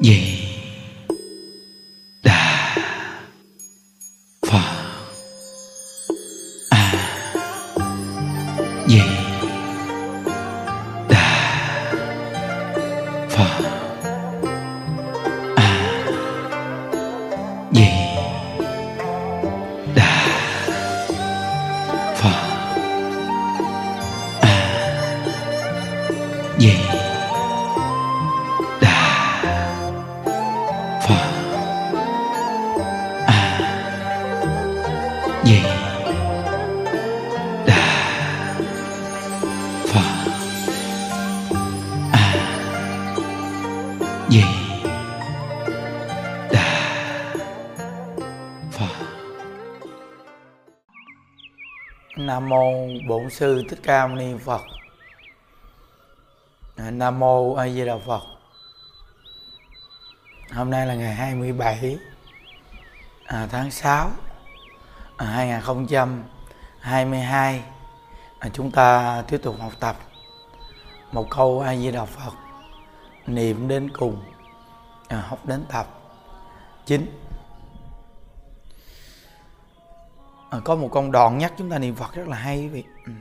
vậy. Nam mô Bổn sư Thích Ca Mâu Ni Phật. Nam mô A Di Đà Phật. Hôm nay là ngày 27 à, tháng 6 à, 2022. À, chúng ta tiếp tục học tập một câu A Di Đà Phật niệm đến cùng à, học đến tập 9 à, có một con đoạn nhắc chúng ta niệm Phật rất là hay quý vị. Ừ.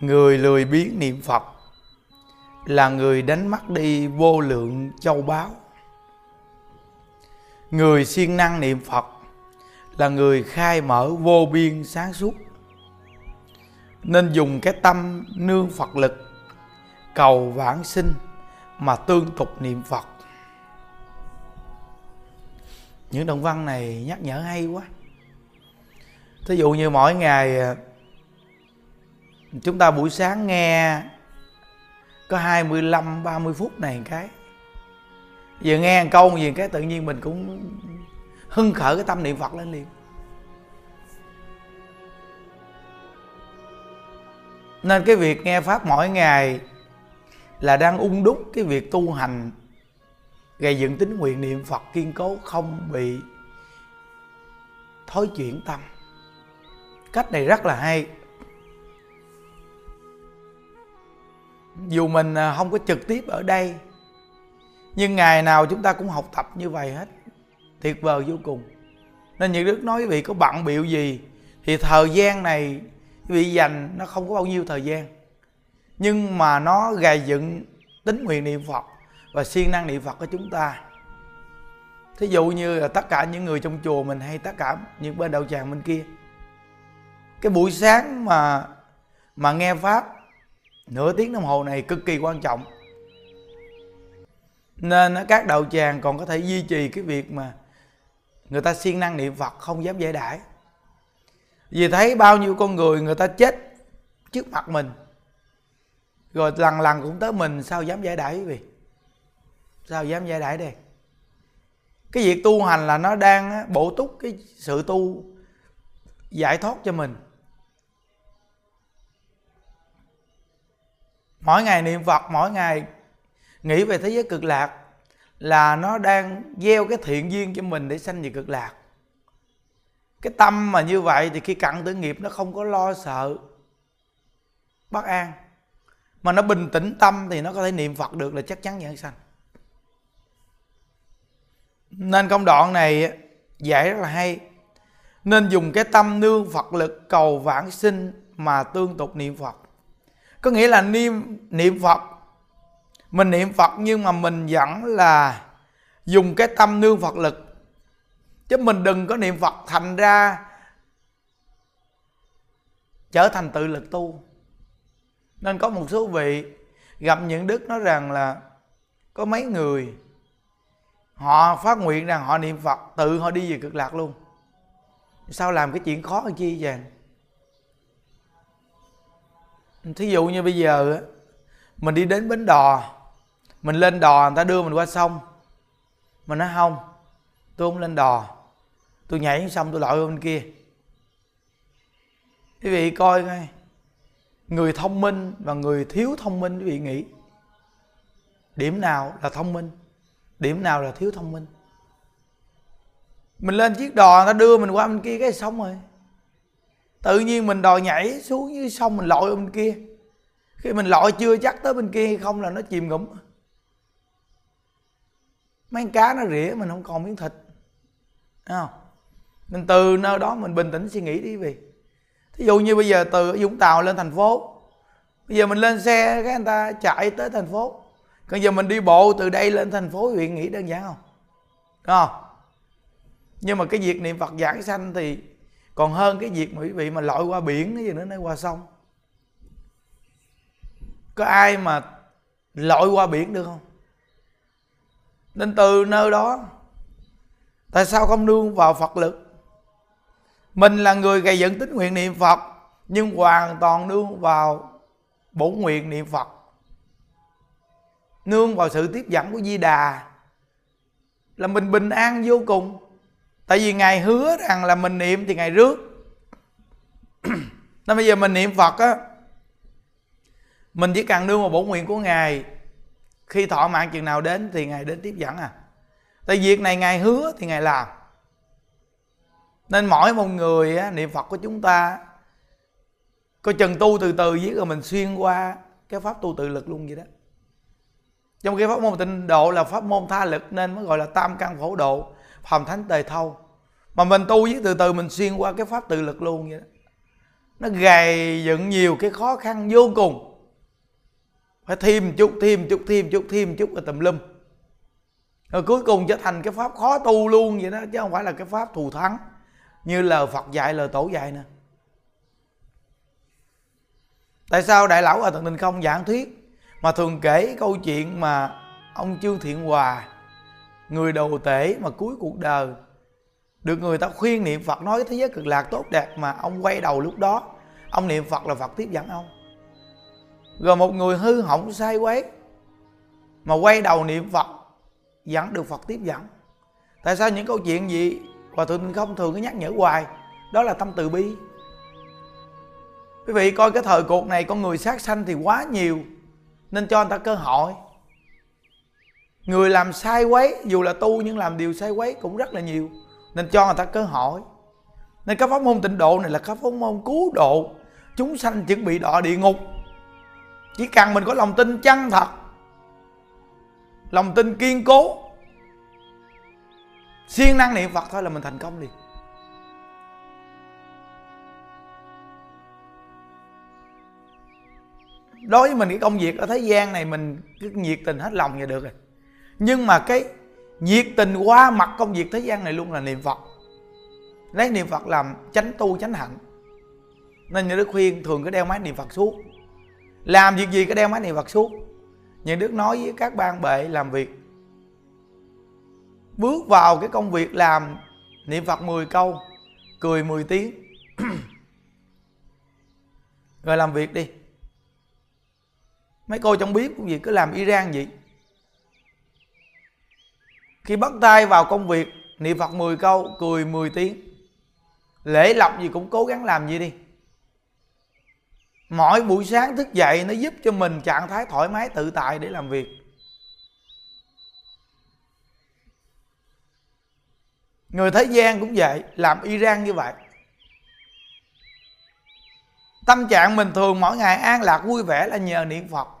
Người lười biếng niệm Phật là người đánh mất đi vô lượng châu báu. Người siêng năng niệm Phật là người khai mở vô biên sáng suốt. Nên dùng cái tâm nương Phật lực cầu vãng sinh mà tương tục niệm Phật. Những đoạn văn này nhắc nhở hay quá thí dụ như mỗi ngày à, chúng ta buổi sáng nghe có 25 30 phút này một cái. Vừa nghe một câu gì cái tự nhiên mình cũng hưng khởi cái tâm niệm Phật lên liền. Nên cái việc nghe pháp mỗi ngày là đang ung đúc cái việc tu hành, gây dựng tính nguyện niệm Phật kiên cố không bị thối chuyển tâm cách này rất là hay. Dù mình à, không có trực tiếp ở đây, nhưng ngày nào chúng ta cũng học tập như vậy hết. Tuyệt vời vô cùng. Nên những đức nói quý vị, có bận biểu gì thì thời gian này quý vị dành, nó không có bao nhiêu thời gian. Nhưng mà nó gầy dựng tính nguyện niệm phật và siêng năng niệm phật của chúng ta. Thí dụ như là tất cả những người trong chùa mình hay tất cả những bên đạo tràng bên kia cái buổi sáng mà mà nghe pháp, nửa tiếng đồng hồ này cực kỳ quan trọng. Nên các đạo tràng còn có thể duy trì cái việc mà người ta siêng năng niệm phật không dám giải đãi. Vì thấy bao nhiêu con người người ta chết trước mặt mình, rồi lần lần cũng tới mình, sao dám giải đãi quý vị? Sao dám giải đãi đây? Cái việc tu hành là nó đang bổ túc cái sự tu, giải thoát cho mình. Mỗi ngày niệm phật, mỗi ngày nghĩ về thế giới cực lạc là nó đang gieo cái thiện duyên cho mình để sanh về cực lạc. Cái tâm mà như vậy thì khi cặn tử nghiệp nó không có lo sợ bất an, mà nó bình tĩnh tâm thì nó có thể niệm phật được là chắc chắn nhận sanh nên công đoạn này dạy rất là hay. Nên dùng cái tâm nương phật lực cầu vãng sinh mà tương tục niệm phật có nghĩa là niệm niệm phật. Mình niệm phật nhưng mà mình vẫn là dùng cái tâm nương phật lực. Chứ mình đừng có niệm phật thành ra trở thành tự lực tu. Nên có một số vị gặp những đức nói rằng là có mấy người họ phát nguyện rằng họ niệm phật, tự họ đi về cực lạc luôn. Sao làm cái chuyện khó chi vậy? Thí dụ như bây giờ mình đi đến bến đò, mình lên đò người ta đưa mình qua sông. Mình nói, không, tôi không lên đò, tôi nhảy xuống sông tôi lội qua bên kia. Quý vị coi coi, người thông minh và người thiếu thông minh, quý vị nghĩ, điểm nào là thông minh, điểm nào là thiếu thông minh? Mình lên chiếc đò người ta đưa mình qua bên kia cái xong rồi tự nhiên mình đòi nhảy xuống dưới sông mình lội bên kia. Khi mình lội chưa chắc tới bên kia hay không là nó chìm ngụm mấy con cá nó rỉa mình không còn miếng thịt. Thấy không? Mình từ nơi đó mình bình tĩnh suy nghĩ đi vì. Thí dụ như bây giờ từ Vũng Tàu lên thành phố. Bây giờ mình lên xe cái người ta chạy tới thành phố. Còn giờ mình đi bộ từ đây lên thành phố huyện nghĩ đơn giản không? Đúng không? Nhưng mà cái việc niệm phật giảng sanh thì còn hơn cái việc mà quý vị mà lội qua biển cái gì nữa nói qua sông. Có ai mà lội qua biển được không? Nên từ nơi đó, tại sao không nương vào phật lực? Mình là người gây dựng tính nguyện niệm phật, nhưng hoàn toàn nương vào bổn nguyện niệm phật. Nương vào sự tiếp dẫn của di đà, là mình bình an vô cùng tại vì ngài hứa rằng là mình niệm thì ngài rước. Nên bây giờ mình niệm phật á mình chỉ cần đưa một bổ nguyện của ngài khi thọ mạng chừng nào đến thì ngài đến tiếp dẫn à. Tại việc này ngài hứa thì ngài làm. Nên mỗi một người á, niệm phật của chúng ta coi chừng tu từ từ viết rồi mình xuyên qua cái pháp tu tự lực luôn vậy đó. Trong cái pháp môn tịnh độ là pháp môn tha lực nên mới gọi là tam căn phổ độ phàm thánh tề thâu. Mà mình tu với từ từ, mình xuyên qua cái pháp tự lực luôn vậy đó. Nó gầy dựng nhiều cái khó khăn vô cùng. Phải thêm chút thêm chút thêm chút thêm chút rồi tùm lum. Rồi cuối cùng trở thành cái pháp khó tu luôn vậy đó, chứ không phải là cái pháp thù thắng, như lời Phật dạy, lời tổ dạy nè. Tại sao đại lão ở tận đình không giảng thuyết mà thường kể câu chuyện mà ông trương thiện hòa người đầu tể mà cuối cuộc đời được người ta khuyên niệm phật, nói thế giới cực lạc tốt đẹp mà ông quay đầu lúc đó, ông niệm phật là phật tiếp dẫn ông. Rồi một người hư hỏng, sai quấy, mà quay đầu niệm phật dẫn được phật tiếp dẫn. Tại sao những câu chuyện gì và thường không thường cứ nhắc nhở hoài? Đó là tâm từ bi. Quý vị coi cái thời cuộc này, con người sát sanh thì quá nhiều, nên cho người ta cơ hội người làm sai quấy, dù là tu nhưng làm điều sai quấy cũng rất là nhiều. Nên cho người ta cơ hội. Nên các pháp môn tịnh độ này là các pháp môn cứu độ. Chúng sanh chuẩn bị đọa địa ngục. Chỉ cần mình có lòng tin chân thật, lòng tin kiên cố, siêng năng niệm phật thôi là mình thành công liền. Đối với mình cái công việc ở thế gian này mình cứ nhiệt tình hết lòng là được rồi nhưng mà cái nhiệt tình qua mặt công việc thế gian này luôn là niệm phật. Lấy niệm phật làm chánh tu, chánh hạnh. Nên những đức khuyên thường cứ đeo máy niệm phật suốt. Làm việc gì cứ đeo máy niệm phật suốt. Những đức nói với các ban bệ làm việc. Bước vào cái công việc làm niệm phật 10 câu, cười 10 tiếng. Rồi làm việc đi. Mấy cô trong bếp cũng gì cứ làm Iran vậy khi bắt tay vào công việc, niệm Phật 10 câu, cười 10 tiếng. Lễ lọc gì cũng cố gắng làm gì đi. Mỗi buổi sáng thức dậy, nó giúp cho mình trạng thái thoải mái, tự tại để làm việc. Người thế gian cũng vậy, làm Iran như vậy. Tâm trạng mình thường mỗi ngày an lạc, vui vẻ là nhờ niệm Phật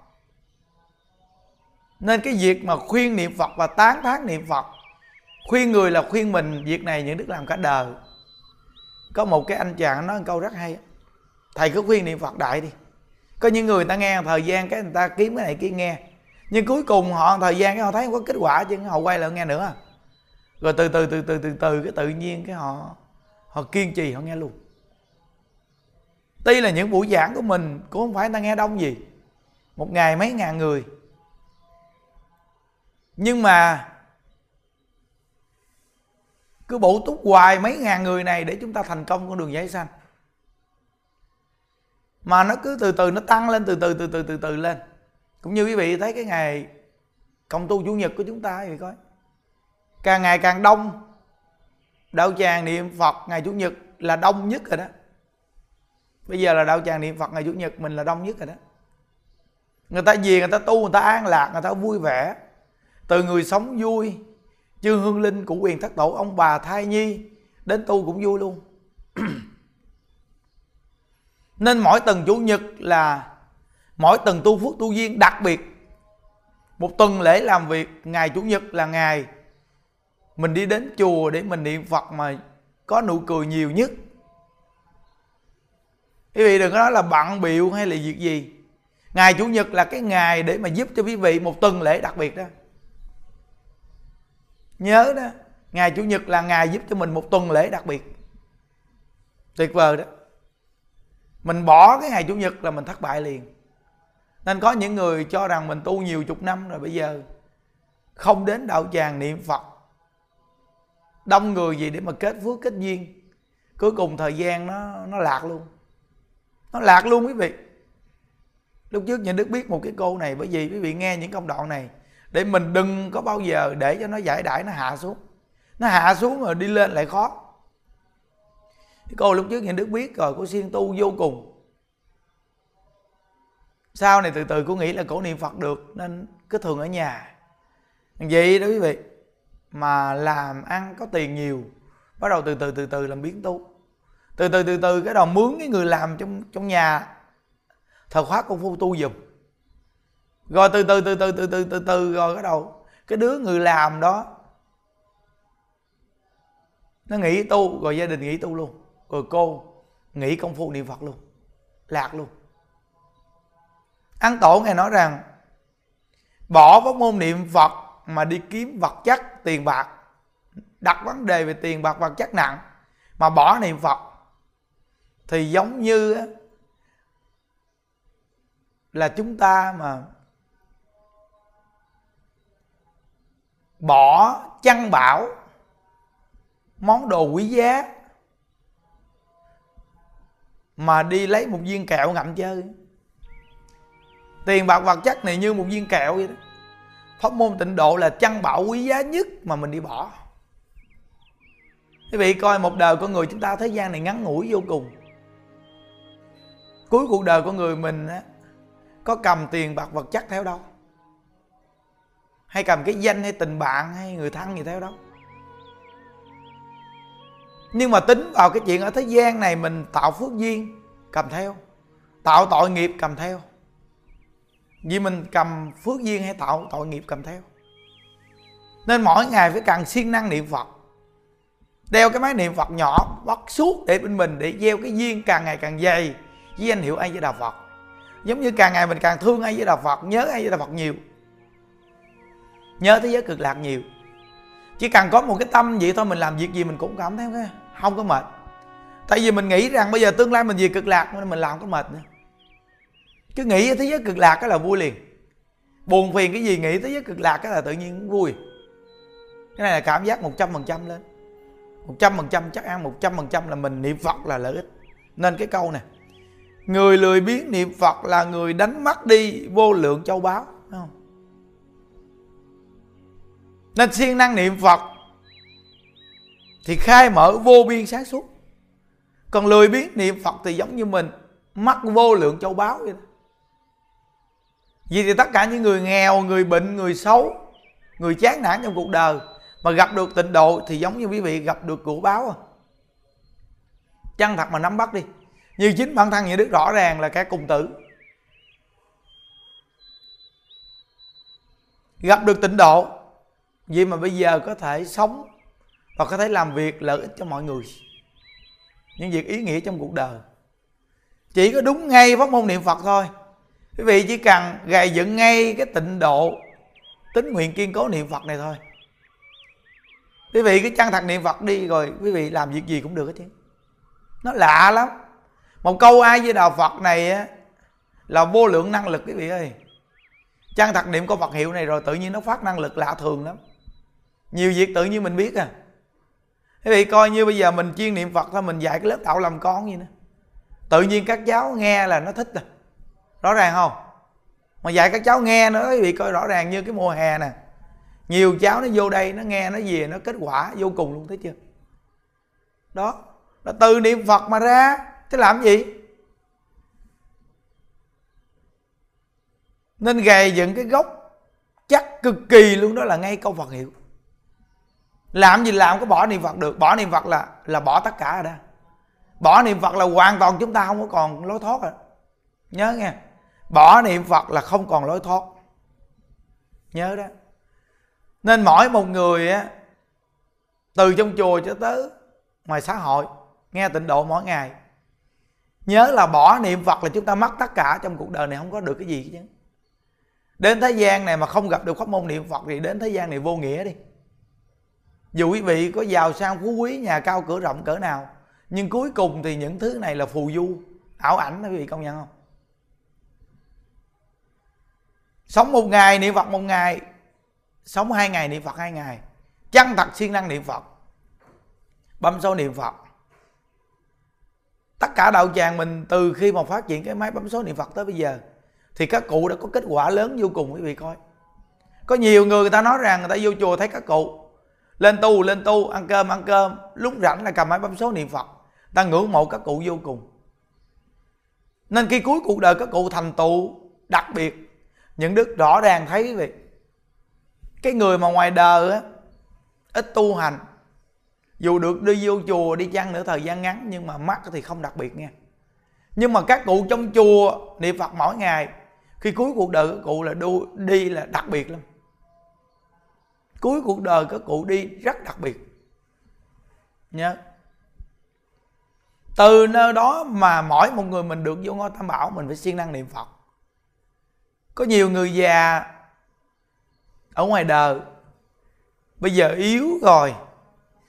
nên cái việc mà khuyên niệm phật và tán thán niệm phật, khuyên người là khuyên mình, việc này những đức làm cả đời. Có một cái anh chàng nói một câu rất hay thầy cứ khuyên niệm phật đại đi. Có những người ta nghe thời gian cái người ta kiếm cái này kia nghe, nhưng cuối cùng họ thời gian cái họ thấy không có kết quả chứ, họ quay lại nghe nữa. Rồi từ từ từ từ từ từ cái tự nhiên cái họ họ kiên trì, họ nghe luôn. Tuy là những buổi giảng của mình cũng không phải người ta nghe đông gì, một ngày mấy ngàn người nhưng mà cứ bổ túc hoài mấy ngàn người này để chúng ta thành công con đường giải sanh mà nó cứ từ từ nó tăng lên, từ từ từ từ từ từ lên. Cũng như quý vị thấy cái ngày công tu chủ nhật của chúng ta thì coi. Càng ngày càng đông. Đạo tràng niệm phật ngày chủ nhật là đông nhất rồi đó. Bây giờ là đạo tràng niệm phật ngày chủ nhật mình là đông nhất rồi đó. Người ta gì người ta tu, người ta an lạc, người ta vui vẻ từ người sống vui chư hương linh của quyền thất tổ ông bà thai nhi, đến tu cũng vui luôn. Nên mỗi tuần chủ nhật là, mỗi tuần tu phước tu duyên đặc biệt. Một tuần lễ làm việc, ngày chủ nhật là ngày mình đi đến chùa để mình niệm phật mà có nụ cười nhiều nhất. Quý vị đừng có nói là bận biệu hay là việc gì. Ngày chủ nhật là cái ngày để mà giúp cho quý vị một tuần lễ đặc biệt đó nhớ đó. Ngày chủ nhật là ngày giúp cho mình một tuần lễ đặc biệt. Tuyệt vời đó. Mình bỏ cái ngày chủ nhật là mình thất bại liền. Nên có những người cho rằng mình tu nhiều chục năm rồi bây giờ không đến đạo tràng niệm phật. Đông người gì để mà kết phước, kết duyên. Cuối cùng thời gian nó nó lạc luôn. Nó lạc luôn quý vị. Lúc trước nhà đức biết một cái cô này bởi vì quý vị nghe những công đoạn này để mình đừng có bao giờ để cho nó giải đãi, nó hạ xuống. Nó hạ xuống rồi đi lên lại khó. Cô lúc trước nhà đức biết rồi cô siêng tu vô cùng. Sau này từ từ cô nghĩ là cổ niệm phật được, nên cứ thường ở nhà. Vậy đó quý vị, mà làm ăn có tiền nhiều, bắt đầu từ từ từ từ làm biến tu. Từ từ từ từ, cái đầu mướn cái người làm trong trong nhà. Thờ khóa công phu tu giùm rồi từ từ từ từ từ từ từ từ, rồi cái đầu. Cái đứa người làm đó, nó nghỉ tu, rồi gia đình nghỉ tu luôn. Rồi cô nghỉ công phu niệm phật luôn. Lạc luôn. Ăn tổ ngài nói rằng, bỏ pháp môn niệm phật mà đi kiếm vật chất, tiền bạc. Đặt vấn đề về tiền bạc, vật chất nặng, mà bỏ niệm phật. Thì giống như là chúng ta mà bỏ chăn bảo món đồ quý giá, mà đi lấy một viên kẹo ngậm chơi. Tiền bạc vật chất này như một viên kẹo vậy đó. Pháp môn tịnh độ là chăn bảo quý giá nhất mà mình đi bỏ. Quý vị coi một đời con người chúng ta thế gian này ngắn ngủi vô cùng. Cuối cuộc đời con người mình á, có cầm tiền bạc vật chất theo đâu? Hay cầm cái danh hay tình bạn hay người thân gì theo đâu nhưng mà tính vào cái chuyện ở thế gian này mình tạo phước duyên, cầm theo. Tạo tội nghiệp, cầm theo. Vì mình cầm phước duyên hay tạo tội nghiệp, cầm theo. Nên mỗi ngày phải cần siêng năng niệm phật. Đeo cái máy niệm phật nhỏ, bắt suốt để bên mình để gieo cái duyên càng ngày càng dày với danh hiệu ai với đạo phật. Giống như càng ngày mình càng thương ai với đạo phật, nhớ ai với đạo phật nhiều nhớ thế giới cực lạc nhiều. Chỉ cần có một cái tâm vậy thôi, mình làm việc gì mình cũng cảm thấy không có mệt. Tại vì mình nghĩ rằng bây giờ tương lai mình về cực lạc nên mình làm có mệt nữa. Cứ nghĩ thế giới cực lạc cái là vui liền. Buồn phiền cái gì nghĩ thế giới cực lạc cái là tự nhiên vui. Cái này là cảm giác một trăm phần trăm lên. Một trăm phần trăm chắc ăn, một trăm phần trăm là mình niệm phật là lợi ích. Nên cái câu này, người lười biếng niệm phật là người đánh mất đi vô lượng châu báu Đúng không? Nên siêng năng niệm phật thì khai mở vô biên sáng suốt. Còn lười biếng niệm phật thì giống như mình, mắc vô lượng châu báu vậy đó. Vì thì tất cả những người nghèo, người bệnh, người xấu, người chán nản trong cuộc đời mà gặp được tịnh độ thì giống như quý vị gặp được của báo à. Chân thật mà nắm bắt đi. Như chính bản thân nhà đức rõ ràng là cái cùng tử. Gặp được tịnh độ vì mà bây giờ có thể sống và có thể làm việc lợi ích cho mọi người. Những việc ý nghĩa trong cuộc đời. Chỉ có đúng ngay pháp môn niệm phật thôi. Quý vị chỉ cần gài dựng ngay cái tịnh độ tính nguyện kiên cố niệm phật này thôi. Quý vị cứ chăng thật niệm phật đi rồi quý vị làm việc gì cũng được hết chứ. Nó lạ lắm. Một câu ai với đạo phật này á, là vô lượng năng lực quý vị ơi. Chăng thật niệm có phật hiệu này rồi tự nhiên nó phát năng lực lạ thường lắm nhiều việc tự nhiên mình biết à. Thế thì coi như bây giờ mình chuyên niệm phật thôi, mình dạy cái lớp tạo làm con gì nữa. Tự nhiên các cháu nghe là nó thích rồi rõ ràng không? Mà dạy các cháu nghe nữa, quý vị coi rõ ràng như cái mùa hè nè. Nhiều cháu nó vô đây, nó nghe, nó về, nó kết quả vô cùng luôn, thấy chưa? Đó là từ niệm phật mà ra, chứ làm gì? Nên gầy dựng cái gốc chắc cực kỳ luôn, đó là ngay câu phật hiệu làm gì làm, có bỏ niệm phật được. Bỏ niệm phật là là bỏ tất cả rồi đó. Bỏ niệm phật là hoàn toàn chúng ta không có còn lối thoát rồi. Nhớ nghe. Bỏ niệm phật là không còn lối thoát. Nhớ đó. Nên mỗi một người á, từ trong chùa cho tới ngoài xã hội, nghe tịnh độ mỗi ngày, nhớ là bỏ niệm phật là chúng ta mất tất cả, trong cuộc đời này không có được cái gì chứ. Đến thế gian này mà không gặp được pháp môn niệm phật thì đến thế gian này vô nghĩa đi dù quý vị có giàu sang phú quý, nhà cao cửa rộng cỡ nào, nhưng cuối cùng thì những thứ này là phù du. Ảo ảnh đó, quý vị công nhận không? Sống một ngày niệm phật một ngày, sống hai ngày niệm phật hai ngày. Chân thật siêng năng niệm phật, bấm số niệm phật. Tất cả đạo tràng mình từ khi mà phát triển cái máy bấm số niệm phật tới bây giờ, thì các cụ đã có kết quả lớn vô cùng, quý vị coi. Có nhiều người người ta nói rằng người ta vô chùa thấy các cụ lên tu lên tu ăn cơm ăn cơm. Lúc rảnh là cầm máy bấm số niệm phật. Ta ngưỡng mộ các cụ vô cùng. Nên khi cuối cuộc đời các cụ thành tựu đặc biệt những đức rõ ràng thấy quý vị cái người mà ngoài đời á ít tu hành. Dù được đi vô chùa đi chăng nữa thời gian ngắn nhưng mà mắt thì không đặc biệt nha. Nhưng mà các cụ trong chùa niệm phật mỗi ngày khi cuối cuộc đời các cụ là đu, đi là đặc biệt lắm cuối cuộc đời các cụ đi rất đặc biệt. Nhớ. Từ nơi đó mà mỗi một người mình được vô ngôi tam bảo, mình phải siêng năng niệm phật. Có nhiều người già ở ngoài đời, bây giờ yếu rồi.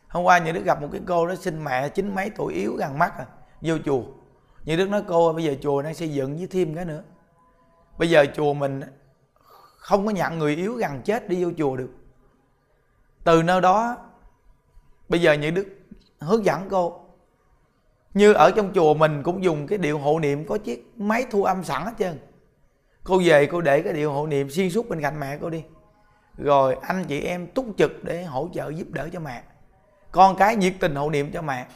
Hôm qua nhà đức gặp một cái cô đó sinh mẹ chín mấy tuổi, yếu gần mắt à vô chùa. Như đức nói, cô bây giờ chùa đang xây dựng với thêm cái nữa. Bây giờ chùa mình không có nhận người yếu gần chết đi vô chùa được từ nơi đó, bây giờ những đức hướng dẫn cô. Như ở trong chùa mình cũng dùng cái điệu hộ niệm, có chiếc máy thu âm sẵn hết trơn. Cô về, cô để cái điệu hộ niệm xuyên suốt bên cạnh mẹ cô đi. Rồi anh chị em túc trực để hỗ trợ giúp đỡ cho mẹ. Con cái nhiệt tình hộ niệm cho mẹ.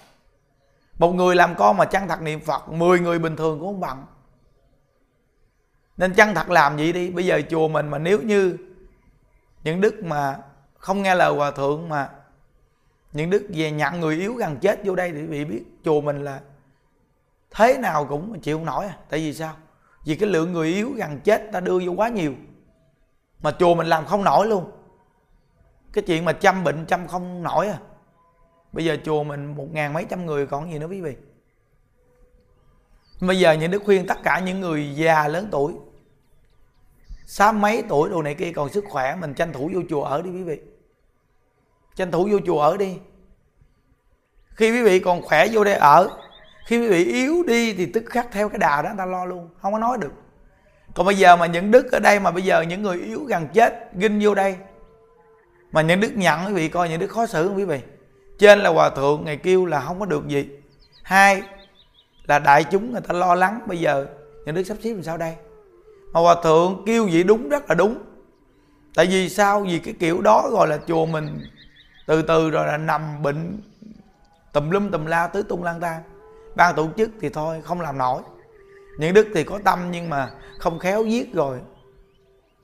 Một người làm con mà chăng thật niệm phật 10 người bình thường cũng không bằng. Nên chăng thật làm gì đi? Bây giờ chùa mình mà nếu như những đức mà không nghe lời hòa thượng mà những đức về nhận người yếu gần chết vô đây thì bị biết chùa mình là thế nào cũng chịu không nổi à. Tại vì sao? Vì cái lượng người yếu gần chết ta đưa vô quá nhiều mà chùa mình làm không nổi luôn. Cái chuyện mà chăm bệnh chăm không nổi à. Bây giờ chùa mình một ngàn mấy trăm người còn gì nữa quý vị. Bây giờ những đức khuyên tất cả những người già lớn tuổi, sáu mấy tuổi đồ này kia còn sức khỏe mình tranh thủ vô chùa ở đi quý vị tranh thủ vô chùa ở đi. Khi quý vị còn khỏe vô đây ở, khi quý vị yếu đi thì tức khắc theo cái đà đó người ta lo luôn, không có nói được. Còn bây giờ mà những đức ở đây mà bây giờ những người yếu gần chết, ginh vô đây, mà những đức nhận quý vị coi những đức khó xử không quý vị. Trên là hòa thượng ngày kêu là không có được gì. Hai là đại chúng người ta lo lắng bây giờ những đức sắp xếp làm sao đây? Mà hòa thượng kêu vậy đúng, rất là đúng. Tại vì sao? Vì cái kiểu đó gọi là chùa mình từ từ rồi là nằm bệnh, tùm lum tùm la tứ tung lang tan ban tổ chức thì thôi, không làm nổi. Những đức thì có tâm nhưng mà không khéo viết rồi.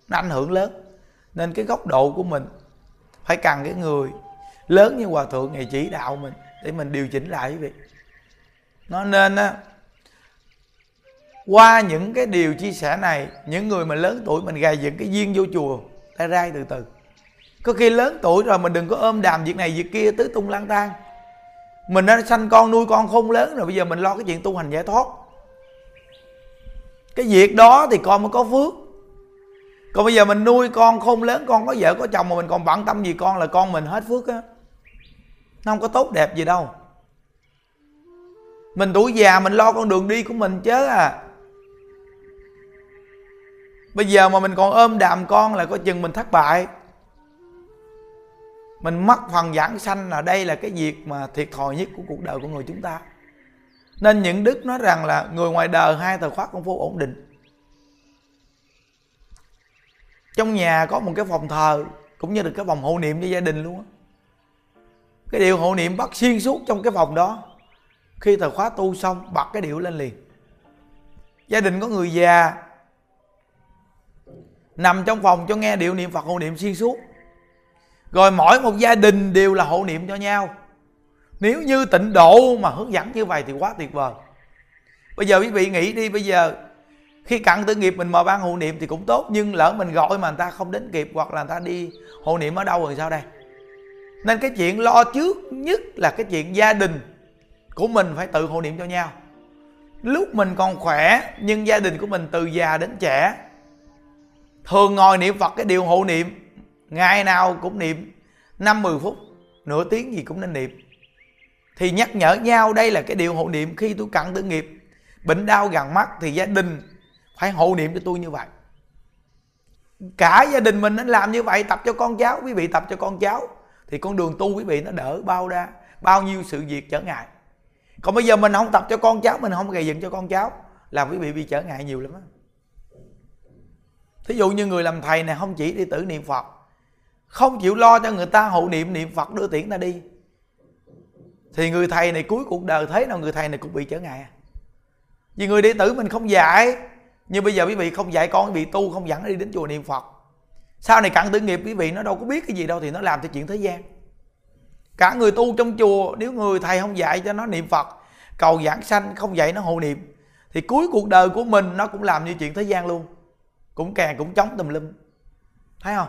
Nó ảnh hưởng lớn. Nên cái góc độ của mình phải cần cái người lớn như hòa thượng ngày chỉ đạo mình để mình điều chỉnh lại quý vị. Nó nên á, qua những cái điều chia sẻ này, những người mà lớn tuổi mình gài dựng cái duyên vô chùa, ta rai từ từ có khi lớn tuổi rồi mình đừng có ôm đàm việc này việc kia, tứ tung lang tan mình đã sanh con nuôi con không lớn rồi, bây giờ mình lo cái chuyện tu hành giải thoát. Cái việc đó thì con mới có phước. Còn bây giờ mình nuôi con không lớn, con có vợ, có chồng mà mình còn bận tâm gì con là con mình hết phước á. Nó không có tốt đẹp gì đâu. Mình tuổi già mình lo con đường đi của mình chứ à. Bây giờ mà mình còn ôm đàm con là coi chừng mình thất bại mình mất phần giảng sanh là đây là cái việc mà thiệt thòi nhất của cuộc đời của người chúng ta. Nên những đức nói rằng là người ngoài đời hai thời khóa công phu ổn định. Trong nhà có một cái phòng thờ, cũng như được cái phòng hộ niệm cho gia đình luôn á. Cái điệu hộ niệm bắt xuyên suốt trong cái phòng đó. Khi thời khóa tu xong, bật cái điệu lên liền. Gia đình có người già nằm trong phòng cho nghe điệu niệm phật hộ niệm xuyên suốt rồi mỗi một gia đình đều là hộ niệm cho nhau. Nếu như tịnh độ mà hướng dẫn như vậy thì quá tuyệt vời. Bây giờ quý vị nghĩ đi, bây giờ khi cận tử nghiệp mình mà ban hộ niệm thì cũng tốt, nhưng lỡ mình gọi mà người ta không đến kịp hoặc là người ta đi hộ niệm ở đâu rồi sao đây? Nên cái chuyện lo trước nhất là cái chuyện gia đình của mình phải tự hộ niệm cho nhau. Lúc mình còn khỏe, nhưng gia đình của mình từ già đến trẻ, thường ngồi niệm phật cái điều hộ niệm ngày nào cũng niệm. Năm mười phút, nửa tiếng gì cũng nên niệm. Thì nhắc nhở nhau đây là cái điều hộ niệm khi tôi cận tử nghiệp. Bệnh đau gần mắt thì gia đình phải hộ niệm cho tôi như vậy. Cả gia đình mình nên làm như vậy, tập cho con cháu. Quý vị tập cho con cháu, thì con đường tu quý vị nó đỡ bao ra bao nhiêu sự việc trở ngại. Còn bây giờ mình không tập cho con cháu, mình không gây dựng cho con cháu, là quý vị bị trở ngại nhiều lắm á. Thí dụ như người làm thầy này không chỉ đi tử niệm phật không chịu lo cho người ta hộ niệm niệm phật đưa tiễn ta đi. Thì người thầy này cuối cuộc đời thế nào người thầy này cũng bị trở ngại. Vì người đệ tử mình không dạy. Như bây giờ quý vị không dạy con, quý vị tu không dẫn nó đi đến chùa niệm phật. Sau này cận tử nghiệp, quý vị nó đâu có biết cái gì đâu thì nó làm cho chuyện thế gian. Cả người tu trong chùa, nếu người thầy không dạy cho nó niệm phật, cầu giảng sanh, không dạy nó hộ niệm, thì cuối cuộc đời của mình nó cũng làm như chuyện thế gian luôn. Cũng càng cũng chống tùm lum. Thấy không?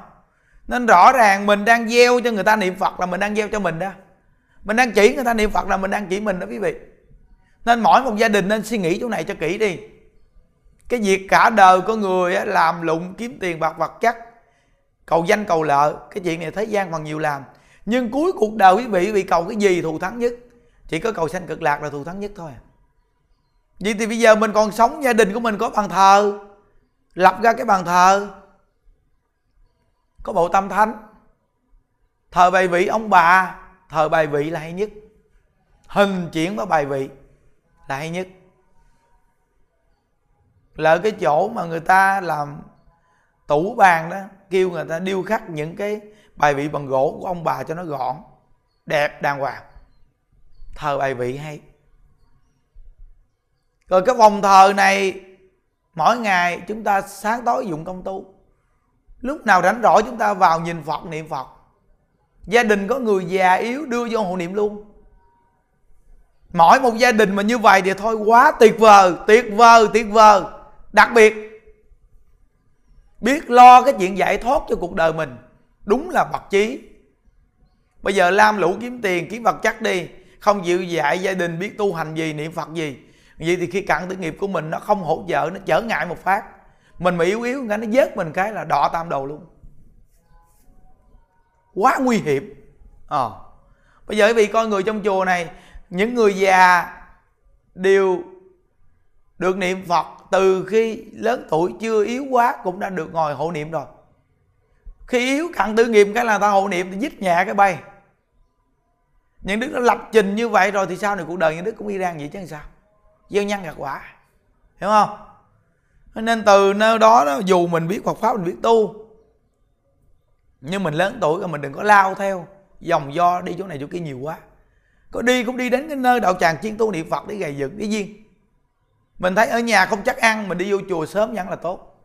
Nên rõ ràng mình đang gieo cho người ta niệm phật là mình đang gieo cho mình đó. Mình đang chỉ người ta niệm phật là mình đang chỉ mình đó quý vị. Nên mỗi một gia đình nên suy nghĩ chỗ này cho kỹ đi. Cái việc cả đời có người làm lụng, kiếm tiền, bạc vật chất cầu danh, cầu lợi, cái chuyện này thế gian còn nhiều làm. Nhưng cuối cuộc đời quý vị bị cầu cái gì thù thắng nhất? Chỉ có cầu sanh cực lạc là thù thắng nhất thôi à. vậy thì bây giờ mình còn sống, gia đình của mình có bàn thờ, lập ra cái bàn thờ có bộ tâm thánh. Thờ bài vị, ông bà, thờ bài vị là hay nhất. Hình chuyển với bài vị là hay nhất. Là cái chỗ mà người ta làm tủ bàn đó, kêu người ta điêu khắc những cái bài vị bằng gỗ của ông bà cho nó gọn, đẹp, đàng hoàng. Thờ bài vị hay. Rồi cái vòng thờ này, mỗi ngày chúng ta sáng tối dụng công tu lúc nào rảnh rỗi chúng ta vào nhìn phật, niệm phật. Gia đình có người già yếu, đưa vô hộ niệm luôn. Mỗi một gia đình mà như vậy thì thôi, quá tuyệt vời tuyệt vời tuyệt vời. Đặc biệt, biết lo cái chuyện giải thoát cho cuộc đời mình, đúng là bậc chí. Bây giờ lam lũ kiếm tiền, kiếm vật chất đi, không chịu dạy gia đình biết tu hành gì, niệm phật gì. Vậy thì khi cận tử nghiệp của mình, nó không hỗ trợ, nó trở ngại một phát mình mà yếu yếu cái nó vớt mình cái là đọ tam đầu luôn. Quá nguy hiểm. À. bây giờ quý vị coi người trong chùa này, những người già đều được niệm phật từ khi lớn tuổi, chưa yếu quá cũng đã được ngồi hộ niệm rồi. Khi yếu cặn tư nghiệp cái là ta hộ niệm thì dít nhẹ cái bay. Những đức nó lập trình như vậy rồi thì sau này cuộc đời những đức cũng đi rang vậy chứ sao? Gieo nhân gặt quả. Hiểu không? Nên từ nơi đó, đó dù mình biết Phật pháp mình biết tu nhưng mình lớn tuổi rồi mình đừng có lao theo dòng do đi chỗ này chỗ kia nhiều quá. Có đi cũng đi đến cái nơi đạo tràng chuyên tu niệm phật để gầy dựng đi duyên mình thấy ở nhà không chắc ăn mình đi vô chùa sớm vẫn là tốt.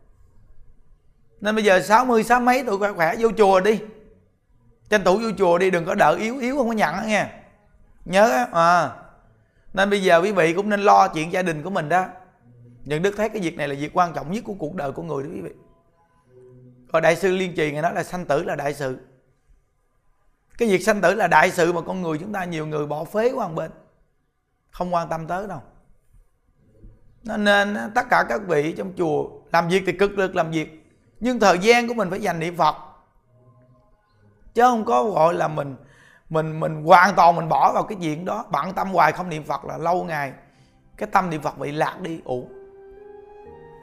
Nên bây giờ 60 sáu mấy tuổi khỏe khỏe vô chùa đi. Tranh thủ vô chùa đi đừng có đợi yếu yếu không có nhận đó nghe. Nhớ à. Nên bây giờ quý vị cũng nên lo chuyện gia đình của mình đó nhận đức thấy cái việc này là việc quan trọng nhất của cuộc đời của người đó quý vị. Còn đại sư liên trì ngài nói là sanh tử là đại sự. Cái việc sanh tử là đại sự mà con người chúng ta nhiều người bỏ phế qua một bên. Không quan tâm tới đâu. Nên, tất cả các vị trong chùa làm việc thì cực lực làm việc. Nhưng thời gian của mình phải dành niệm phật. Chứ không có gọi là mình mình mình hoàn toàn mình bỏ vào cái chuyện đó. Bận tâm hoài không niệm phật là lâu ngày. Cái tâm niệm phật bị lạc đi ủ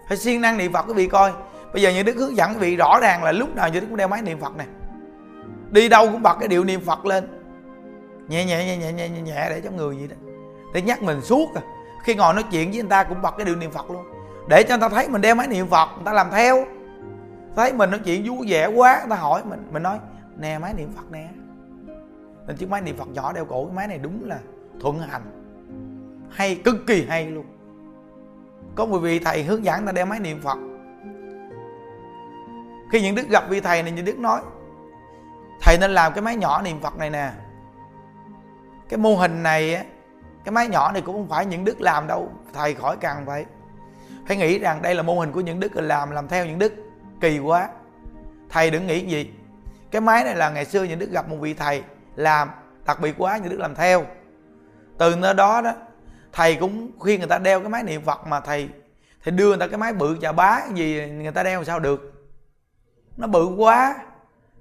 phải siêng năng niệm phật quý vị coi. Bây giờ những đức hướng dẫn quý vị rõ ràng là lúc nào những đức cũng đeo máy niệm phật này đi đâu cũng bật cái điệu niệm phật lên. Nhẹ nhẹ nhẹ nhẹ nhẹ nhẹ, nhẹ để cho người vậy đó. Để nhắc mình suốt à. Khi ngồi nói chuyện với người ta cũng bật cái điệu niệm phật luôn. Để cho người ta thấy mình đeo máy niệm phật người ta làm theo. Thấy mình nói chuyện vui vẻ quá người ta hỏi mình mình nói nè máy niệm phật nè. Nên chiếc máy niệm phật nhỏ đeo cổ cái máy này đúng là thuận hành. Hay cực kỳ hay luôn có một vị thầy hướng dẫn ta đeo máy niệm phật. Khi những đức gặp vị thầy này, những đức nói, thầy nên làm cái máy nhỏ niệm phật này nè. Cái mô hình này cái máy nhỏ này cũng không phải những đức làm đâu, thầy khỏi cần phải. Phải nghĩ rằng đây là mô hình của những đức làm làm theo những đức kỳ quá. Thầy đừng nghĩ gì. Cái máy này là ngày xưa những đức gặp một vị thầy làm, đặc biệt quá, những đức làm theo. Từ nơi đó đó thầy cũng khuyên người ta đeo cái máy niệm phật mà thầy thầy đưa người ta cái máy bự chà bá gì, người ta đeo sao được? Nó bự quá.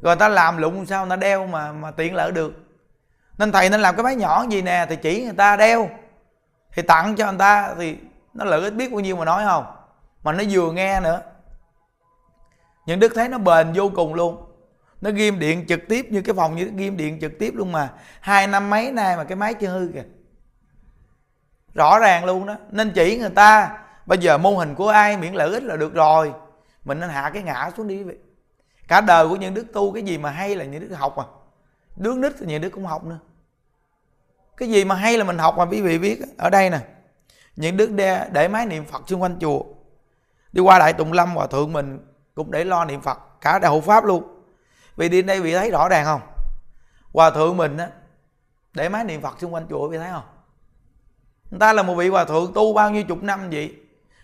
Rồi ta làm lụng sao người ta đeo mà mà tiện lợi được. Nên thầy nên làm cái máy nhỏ gì nè, thì chỉ người ta đeo. Thì tặng cho người ta thì nó lợi ích biết bao nhiêu mà nói không? Mà nó vừa nghe nữa. Những đức thấy nó bền vô cùng luôn. Nó ghim điện trực tiếp như cái phòng như ghim điện trực tiếp luôn mà. Hai năm mấy nay mà cái máy chưa hư kìa rõ ràng luôn đó. Nên chỉ người ta bây giờ mô hình của ai miễn lợi ích là được rồi. Mình nên hạ cái ngã xuống đi quý vị. Cả đời của những đức tu cái gì mà hay là những đức học à. Đứa nít thì những đức cũng học nữa. Cái gì mà hay là mình học mà quý vị biết ở đây nè những đức để, để máy niệm phật xung quanh chùa. Đi qua đại tùng lâm hòa thượng mình cũng để lo niệm phật cả đại hộ pháp luôn. Vì đi đây vị thấy rõ ràng không? Hòa thượng mình á để máy niệm phật xung quanh chùa vị thấy không? Người ta là một vị hòa thượng tu bao nhiêu chục năm vậy?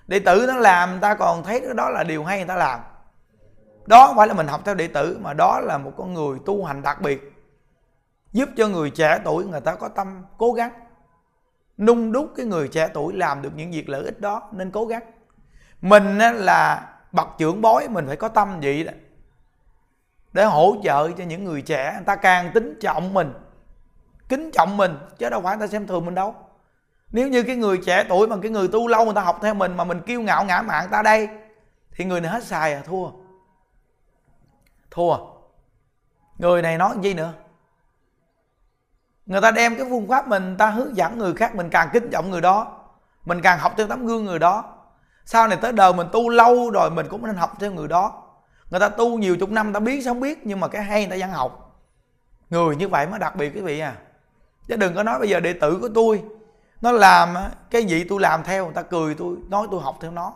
Đệ tử nó làm, người ta còn thấy đó là điều hay người ta làm. Đó không phải là mình học theo đệ tử, mà đó là một con người tu hành đặc biệt. Giúp cho người trẻ tuổi người ta có tâm cố gắng. Nung đúc cái người trẻ tuổi làm được những việc lợi ích đó, nên cố gắng. Mình là bậc trưởng bối, mình phải có tâm vậy đó. Để hỗ trợ cho những người trẻ, người ta càng tính trọng mình. Kính trọng mình, chứ đâu phải người ta xem thường mình đâu nếu như cái người trẻ tuổi mà cái người tu lâu người ta học theo mình mà mình kiêu ngạo ngã mạn ta đây, thì người này hết xài à thua. Thua. Người này nói gì nữa? Người ta đem cái phương pháp mình, ta hướng dẫn người khác, mình càng kính trọng người đó, mình càng học theo tấm gương người đó. Sau này tới đời mình tu lâu rồi, mình cũng nên học theo người đó. Người ta tu nhiều chục năm, ta biết sao không biết, nhưng mà cái hay người ta vẫn học. Người như vậy mới đặc biệt quý vị à. Chứ đừng có nói bây giờ đệ tử của tôi nó làm cái gì tôi làm theo người ta cười tôi, nói tôi học theo nó.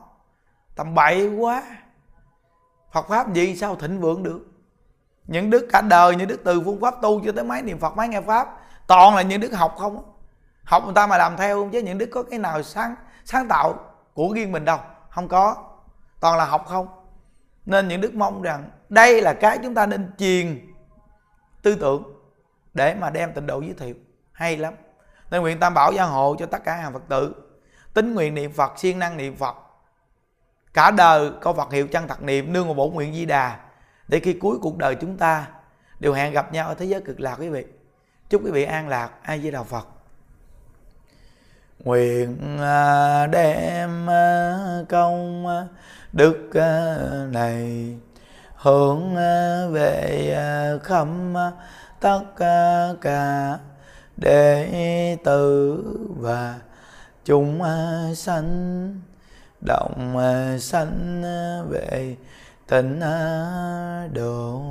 Tầm bậy quá. Phật pháp gì sao thịnh vượng được? Những đức cả đời, những đức từ phương pháp tu cho tới mấy niệm Phật, mấy nghe pháp, toàn là những đức học không học người ta mà làm theo chứ những đức có cái nào sáng sáng tạo của riêng mình đâu, không có. Toàn là học không. Nên những đức mong rằng đây là cái chúng ta nên truyền tư tưởng để mà đem tịnh độ giới thiệu. Hay lắm nên nguyện tam bảo gia hộ cho tất cả hàng phật tử. Tính nguyện niệm phật, siêng năng niệm phật. Cả đời có phật hiệu chân thật niệm, nương vào bổn nguyện di đà. Để khi cuối cuộc đời chúng ta, đều hẹn gặp nhau ở thế giới cực lạc quý vị. Chúc quý vị an lạc. Ai với đạo phật. Nguyện à, đem à, công à, đức này hướng về khắp tất cả đệ tử và chúng sanh động sanh về tịnh độ